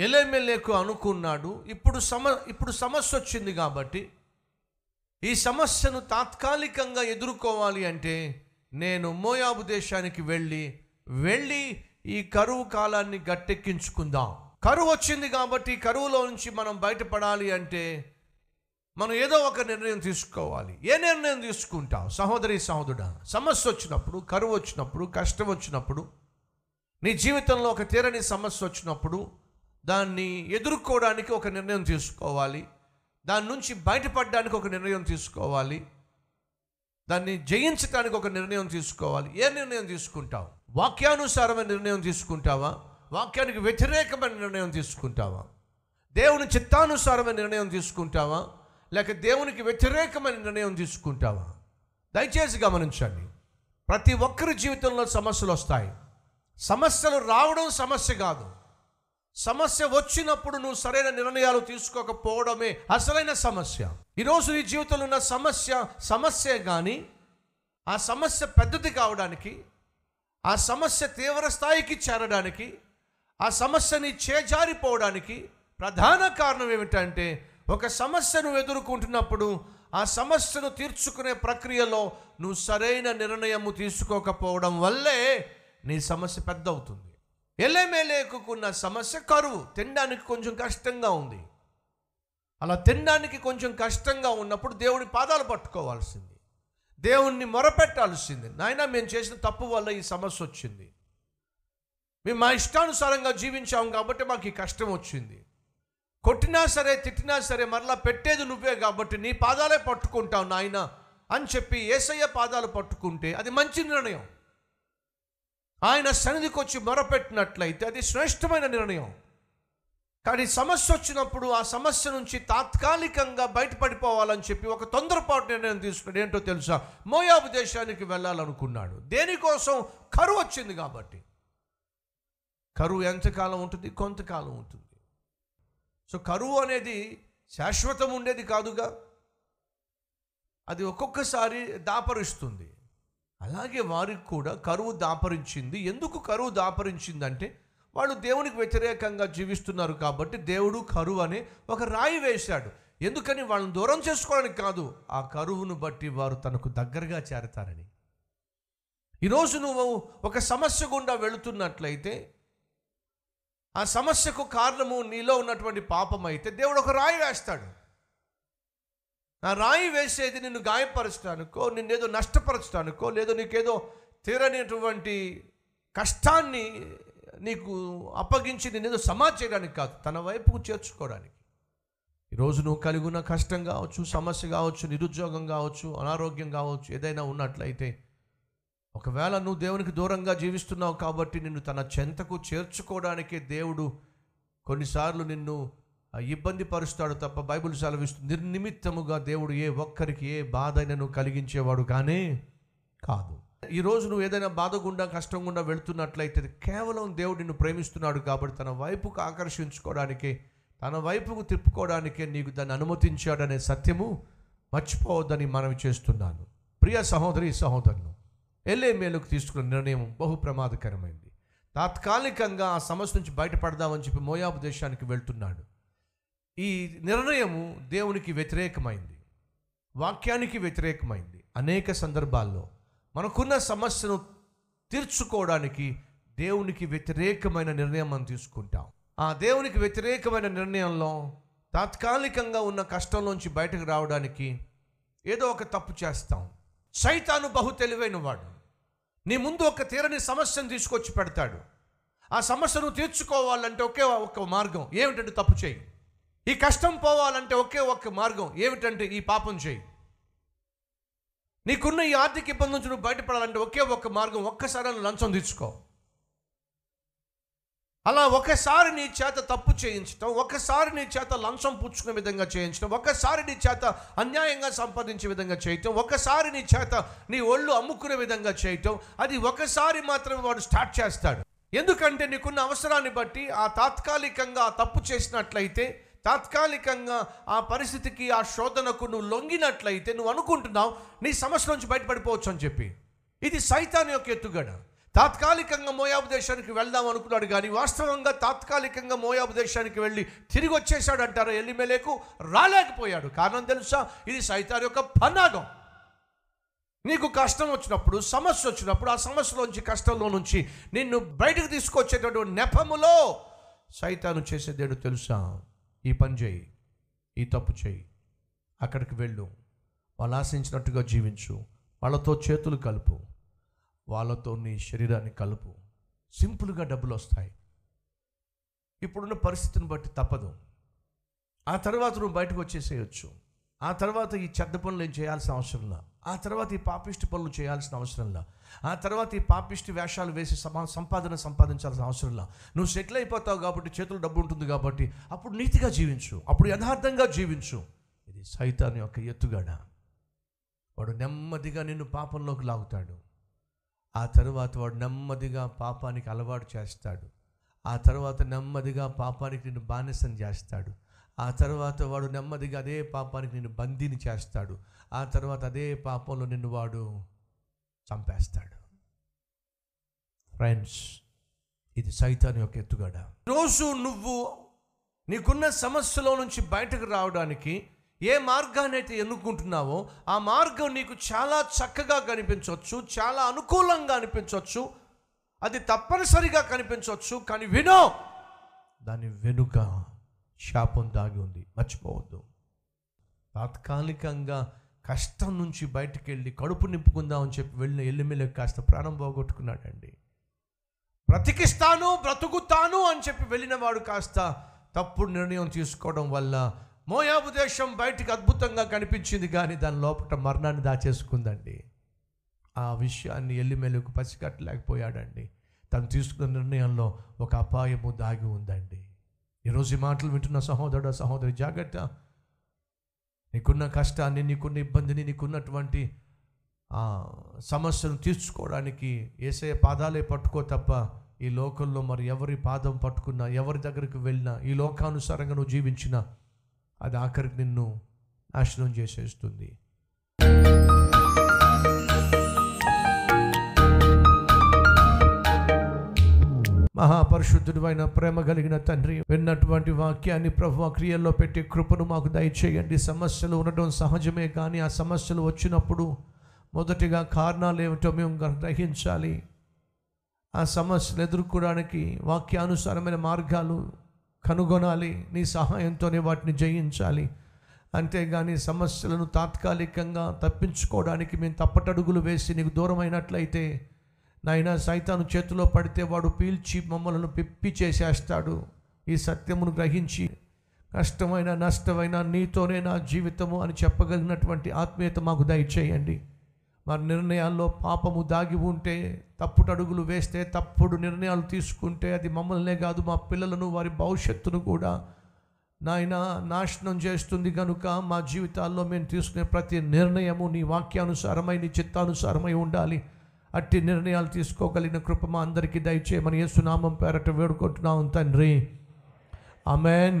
ఎలెమెలేకు అనుకున్నాడు. ఇప్పుడు సమ ఇప్పుడు సమస్య వచ్చింది కాబట్టి ఈ సమస్యను తాత్కాలికంగా ఎదుర్కోవాలి అంటే నేను మోయాబు దేశానికి వెళ్ళి వెళ్ళి ఈ కరువు కాలాన్ని గట్టెక్కించుకుందాం. కరువు వచ్చింది కాబట్టి కరువులో నుంచి మనం బయటపడాలి అంటే మనం ఏదో ఒక నిర్ణయం తీసుకోవాలి. ఏ నిర్ణయం తీసుకుంటాం? సహోదరి సహోదరుడా సమస్య వచ్చినప్పుడు కరువు వచ్చినప్పుడు కష్టం వచ్చినప్పుడు నీ జీవితంలో ఒక తీరని సమస్య వచ్చినప్పుడు దాన్ని ఎదుర్కోవడానికి ఒక నిర్ణయం తీసుకోవాలి. దాని నుంచి బయటపడడానికి ఒక నిర్ణయం తీసుకోవాలి. దాన్ని జయించడానికి ఒక నిర్ణయం తీసుకోవాలి. ఏ నిర్ణయం తీసుకుంటావు? వాక్యానుసారమైన నిర్ణయం తీసుకుంటావా? వాక్యానికి వ్యతిరేకమైన నిర్ణయం తీసుకుంటావా? దేవుని చిత్తానుసారమైన నిర్ణయం తీసుకుంటావా? లేక దేవునికి వ్యతిరేకమైన నిర్ణయం తీసుకుంటావా? దయచేసి గమనించండి. ప్రతి ఒక్కరి జీవితంలో సమస్యలు వస్తాయి. సమస్యలు రావడం సమస్య కాదు. సమస్య వచ్చినప్పుడు నువ్వు సరైన నిర్ణయాలు తీసుకోకపోవడమే అసలైన సమస్య. ఈరోజు నీ జీవితంలో ఉన్న సమస్య సమస్యే కానీ ఆ సమస్య పెద్దది కావడానికి ఆ సమస్య తీవ్ర స్థాయికి చేరడానికి ఆ సమస్యని చేజారిపోవడానికి ప్రధాన కారణం ఏమిటంటే ఒక సమస్యను ఎదుర్కొంటున్నప్పుడు ఆ సమస్యను తీర్చుకునే ప్రక్రియలో నువ్వు సరైన నిర్ణయము తీసుకోకపోవడం వల్లే నీ సమస్య పెద్ద అవుతుంది ఎలమెలేకున్న సమస్య కరువు. తినడానికి కొంచెం కష్టంగా ఉంది. అలా తినడానికి కొంచెం కష్టంగా ఉన్నప్పుడు దేవుని పాదాలు పట్టుకోవాల్సింది. దేవుణ్ణి మొరపెట్టాల్సింది. నాయన మేము చేసిన తప్పు వల్ల ఈ సమస్య వచ్చింది. మేము మా ఇష్టానుసారంగా జీవించాం కాబట్టి మాకు ఈ కష్టం వచ్చింది. కొట్టినా సరే తిట్టినా సరే మరలా పెట్టేది నువ్వే కాబట్టి నీ పాదాలే పట్టుకుంటావు నాయన అని చెప్పి ఏసయ్య పాదాలు పట్టుకుంటే అది మంచి నిర్ణయం. ఆయన సన్నిధికి వచ్చి మొరపెట్టినట్లయితే అది శ్రేష్టమైన నిర్ణయం. కానీ సమస్య వచ్చినప్పుడు ఆ సమస్య నుంచి తాత్కాలికంగా బయటపడిపోవాలని చెప్పి ఒక తొందరపాటు నిర్ణయం తీసుకుని ఏంటో తెలుసా? మోయాబు దేశానికి వెళ్ళాలనుకున్నాడు. దేనికోసం? కరువు వచ్చింది కాబట్టి. కరువు ఎంతకాలం ఉంటుంది? కొంతకాలం ఉంటుంది. సో కరువు అనేది శాశ్వతం ఉండేది కాదుగా. అది ఒక్కొక్కసారి దాపరిస్తుంది. అలాగే వారికి కూడా కరువు దాపరించింది. ఎందుకు కరువు దాపరించిందంటే వాళ్ళు దేవునికి వ్యతిరేకంగా జీవిస్తున్నారు కాబట్టి దేవుడు కరువు అని ఒక రాయి వేశాడు. ఎందుకని? వాళ్ళని దూరం చేసుకోవడానికి కాదు. ఆ కరువును బట్టి వారు తనకు దగ్గరగా చేరతారని. ఈరోజు నువ్వు ఒక సమస్య గుండా వెళుతున్నట్లయితే ఆ సమస్యకు కారణము నీలో ఉన్నటువంటి పాపం అయితే దేవుడు ఒక రాయి వేస్తాడు. ఆ రాయి వేసేది నిన్ను గాయపరచడానికో నిన్నేదో నష్టపరచడానికో లేదో నీకేదో తీరనేటువంటి కష్టాన్ని నీకు అప్పగించి నేనేదో సమా చేయడానికి కాదు తన వైపుకు చేర్చుకోవడానికి. ఈరోజు నువ్వు కలిగి ఉన్న కష్టం కావచ్చు సమస్య కావచ్చు నిరుద్యోగం కావచ్చు అనారోగ్యం కావచ్చు ఏదైనా ఉన్నట్లయితే ఒకవేళ నువ్వు దేవునికి దూరంగా జీవిస్తున్నావు కాబట్టి నిన్ను తన చెంతకు చేర్చుకోవడానికే దేవుడు కొన్నిసార్లు నిన్ను ఇబ్బంది పరుస్తాడు తప్ప బైబుల్ సెలవిస్తుంది నిర్నిమిత్తముగా దేవుడు ఏ ఒక్కరికి ఏ బాధ కలిగించేవాడు కానీ కాదు. ఈరోజు నువ్వు ఏదైనా బాధ గుండా కష్టం గుండా వెళుతున్నట్లయితే కేవలం దేవుడు నిన్ను ప్రేమిస్తున్నాడు కాబట్టి తన వైపుకు ఆకర్షించుకోవడానికే తన వైపుకు తిప్పుకోవడానికే నీకు దాన్ని అనుమతించాడనే సత్యము మర్చిపోవద్దని మనవి చేస్తున్నాను. ప్రియ సహోదరి సహోదరును ఎల్లే మేలుకు తీసుకున్న నిర్ణయం బహు ప్రమాదకరమైంది. తాత్కాలికంగా ఆ సమస్య నుంచి బయటపడదామని చెప్పి మోయాబు దేశానికి వెళ్తున్నాడు. ఈ నిర్ణయము దేవునికి వ్యతిరేకమైంది. వాక్యానికి వ్యతిరేకమైంది. అనేక సందర్భాల్లో మనకున్న సమస్యను తీర్చుకోవడానికి దేవునికి వ్యతిరేకమైన నిర్ణయం మనం తీసుకుంటాం. ఆ దేవునికి వ్యతిరేకమైన నిర్ణయంలో తాత్కాలికంగా ఉన్న కష్టంలోంచి బయటకు రావడానికి ఏదో ఒక తప్పు చేస్తాం. సైతాను బహు తెలివైన వాడు. నీ ముందు ఒక తీరని సమస్యను తీసుకొచ్చి పెడతాడు. ఆ సమస్యను తీర్చుకోవాలంటే ఒకే ఒక మార్గం. ఏమిటంటే తప్పు చేయి ఈ కష్టం పోవాలంటే ఒకే ఒక్క మార్గం ఏమిటంటే ఈ పాపం చేయి. నీకున్న ఈ ఆర్థిక ఇబ్బంది నుంచి నువ్వు బయటపడాలంటే ఒకే ఒక్క మార్గం ఒక్కసారి లంచం తీర్చుకో. అలా ఒకసారి నీ చేత తప్పు చేయించటం ఒకసారి నీ చేత లంచం పుచ్చుకునే విధంగా చేయించడం ఒకసారి నీ చేత అన్యాయంగా సంపాదించే విధంగా చేయటం ఒకసారి నీ చేత నీ ఒళ్ళు అమ్ముకునే విధంగా చేయటం అది ఒకసారి మాత్రమే వాడు స్టార్ట్ చేస్తాడు. ఎందుకంటే నీకున్న అవసరాన్ని బట్టి ఆ తాత్కాలికంగా తప్పు చేసినట్లయితే తాత్కాలికంగా ఆ పరిస్థితికి ఆ శోధనకు నువ్వు లొంగినట్లయితే నువ్వు అనుకుంటున్నావు నీ సమస్య నుంచి బయటపడిపోవచ్చు అని చెప్పి. ఇది సైతాన్ యొక్క ఎత్తుగడ. తాత్కాలికంగా మోయాబు దేశానికి వెళ్దాం అనుకున్నాడు కానీ వాస్తవంగా తాత్కాలికంగా మోయాబు దేశానికి వెళ్ళి తిరిగి వచ్చేసాడు అంటారు ఎల్లిమెలేకు రాలేకపోయాడు. కారణం తెలుసా? ఇది సైతాన్ యొక్క పన్నాగం నీకు కష్టం వచ్చినప్పుడు సమస్య వచ్చినప్పుడు ఆ సమస్యలోంచి కష్టంలో నుంచి నిన్ను బయటకు తీసుకొచ్చేటటువంటి నెపములో సైతాను చేసేదేడు తెలుసా? ఈ పని చేయి ఈ తప్పు చేయి అక్కడికి వెళ్ళు. వాళ్ళు ఆశించినట్టుగా జీవించు. వాళ్ళతో చేతులు కలుపు. వాళ్ళతో నీ శరీరాన్ని కలుపు. సింపుల్గా డబ్బులు వస్తాయి. ఇప్పుడున్న పరిస్థితిని బట్టి తప్పదు. ఆ తర్వాత నువ్వు బయటకు వచ్చేసేయచ్చు. ఆ తర్వాత ఈ చెడ్డ పనులు ఏం చేయాల్సిన అవసరంలా ఆ తర్వాత ఈ పాపిష్టి పనులు చేయాల్సిన అవసరంలా ఆ తర్వాత ఈ పాపిష్టి వేషాలు వేసి సమా సంపాదన సంపాదించాల్సిన అవసరంలా నువ్వు సెటిల్ అయిపోతావు కాబట్టి చేతులు డబ్బు ఉంటుంది కాబట్టి అప్పుడు నీతిగా జీవించు. అప్పుడు యథార్థంగా జీవించు. ఇది సైతాన్ యొక్క ఎత్తుగాడ. వాడు నెమ్మదిగా నిన్ను పాపంలోకి లాగుతాడు. ఆ తర్వాత వాడు నెమ్మదిగా పాపానికి అలవాటు చేస్తాడు. ఆ తర్వాత నెమ్మదిగా పాపానికి నిన్ను బానిసం చేస్తాడు. ఆ తర్వాత వాడు నెమ్మదిగా అదే పాపానికి నిన్ను బందీని చేస్తాడు. ఆ తర్వాత అదే పాపంలో నిన్ను వాడు చంపేస్తాడు. ఫ్రెండ్స్ ఇది సైతాన్ యొక్క ఎత్తుగడ. రోజు నువ్వు నీకున్న సమస్యలో నుంచి బయటకు రావడానికి ఏ మార్గాన్ని అయితే ఎన్నుకుంటున్నావో ఆ మార్గం నీకు చాలా చక్కగా కనిపించవచ్చు చాలా అనుకూలంగా అనిపించవచ్చు. అది తప్పనిసరిగా కనిపించవచ్చు. కానీ వినో దాని వెనుక శాపం దాగి ఉంది. మర్చిపోవద్దు. తాత్కాలికంగా కష్టం నుంచి బయటకు వెళ్ళి కడుపు నింపుకుందామని చెప్పి వెళ్ళిన ఎల్లిమెల్లి కాస్త ప్రాణం పోగొట్టుకున్నాడండి. బ్రతికిస్తాను బ్రతుకుతాను అని చెప్పి వెళ్ళిన వాడు కాస్త తప్పుడు నిర్ణయం తీసుకోవడం వల్ల మోయాబు దేశం బయటికి అద్భుతంగా కనిపించింది కానీ దాని లోపల మరణాన్ని దాచేసుకుందండి. ఆ విషయాన్ని ఎల్లిమెల్లుకు పసిగట్టలేకపోయాడండి. తను తీసుకున్న నిర్ణయంలో ఒక అపాయము దాగి ఉందండి. ఈరోజు ఈ మాటలు వింటున్న సహోదరుడు సహోదరి జాగ్రత్త. నీకున్న కష్టాన్ని నీకున్న ఇబ్బందిని నీకున్నటువంటి సమస్యను తీర్చుకోవడానికి ఏసే పాదాలే పట్టుకో తప్ప ఈ లోకంలో మరి ఎవరి పాదం పట్టుకున్నా ఎవరి దగ్గరికి వెళ్ళినా ఈ లోకానుసారంగా నువ్వు జీవించినా అది ఆఖరికి నిన్ను నాశనం చేసేస్తుంది. మహాపరిశుద్ధుడు అయిన ప్రేమ కలిగిన తండ్రి విన్నటువంటి వాక్యాన్ని ప్రభు క్రియల్లో పెట్టి కృపను మాకు దయచేయండి. సమస్యలు ఉండటం సహజమే కానీ ఆ సమస్యలు వచ్చినప్పుడు మొదటిగా కారణాలు ఏమిటో మేము గ్రహించాలి. ఆ సమస్యలు ఎదుర్కోవడానికి వాక్యానుసారమైన మార్గాలు కనుగొనాలి. నీ సహాయంతోనే వాటిని జయించాలి. అంతేగాని సమస్యలను తాత్కాలికంగా తప్పించుకోవడానికి మేము తప్పటడుగులు వేసి నీకు దూరమైనట్లయితే నాయన సైతాను చేతిలో పడితే వాడు పీల్చి మమ్మలను పిప్పి చేసేస్తాడు. ఈ సత్యమును గ్రహించి కష్టమైన నష్టమైన నీతోనే నా జీవితము అని చెప్పగలిగినటువంటి ఆత్మీయత మాకు దయచేయండి. మరి నిర్ణయాల్లో పాపము దాగి ఉంటే తప్పుడు అడుగులు వేస్తే తప్పుడు నిర్ణయాలు తీసుకుంటే అది మమ్మల్నే కాదు మా పిల్లలను వారి భవిష్యత్తును కూడా. నాయన నాశనం చేస్తుంది కనుక మా జీవితాల్లో మేము తీసుకునే ప్రతి నిర్ణయము నీ వాక్యానుసారమై నీ చిత్తానుసారమై ఉండాలి. అట్టి నిర్ణయాలు తీసుకోగలిగిన కృప మా అందరికీ దయచేయమని యేసునామం పేరట వేడుకుంటున్నాం తండ్రి. ఆమెన్.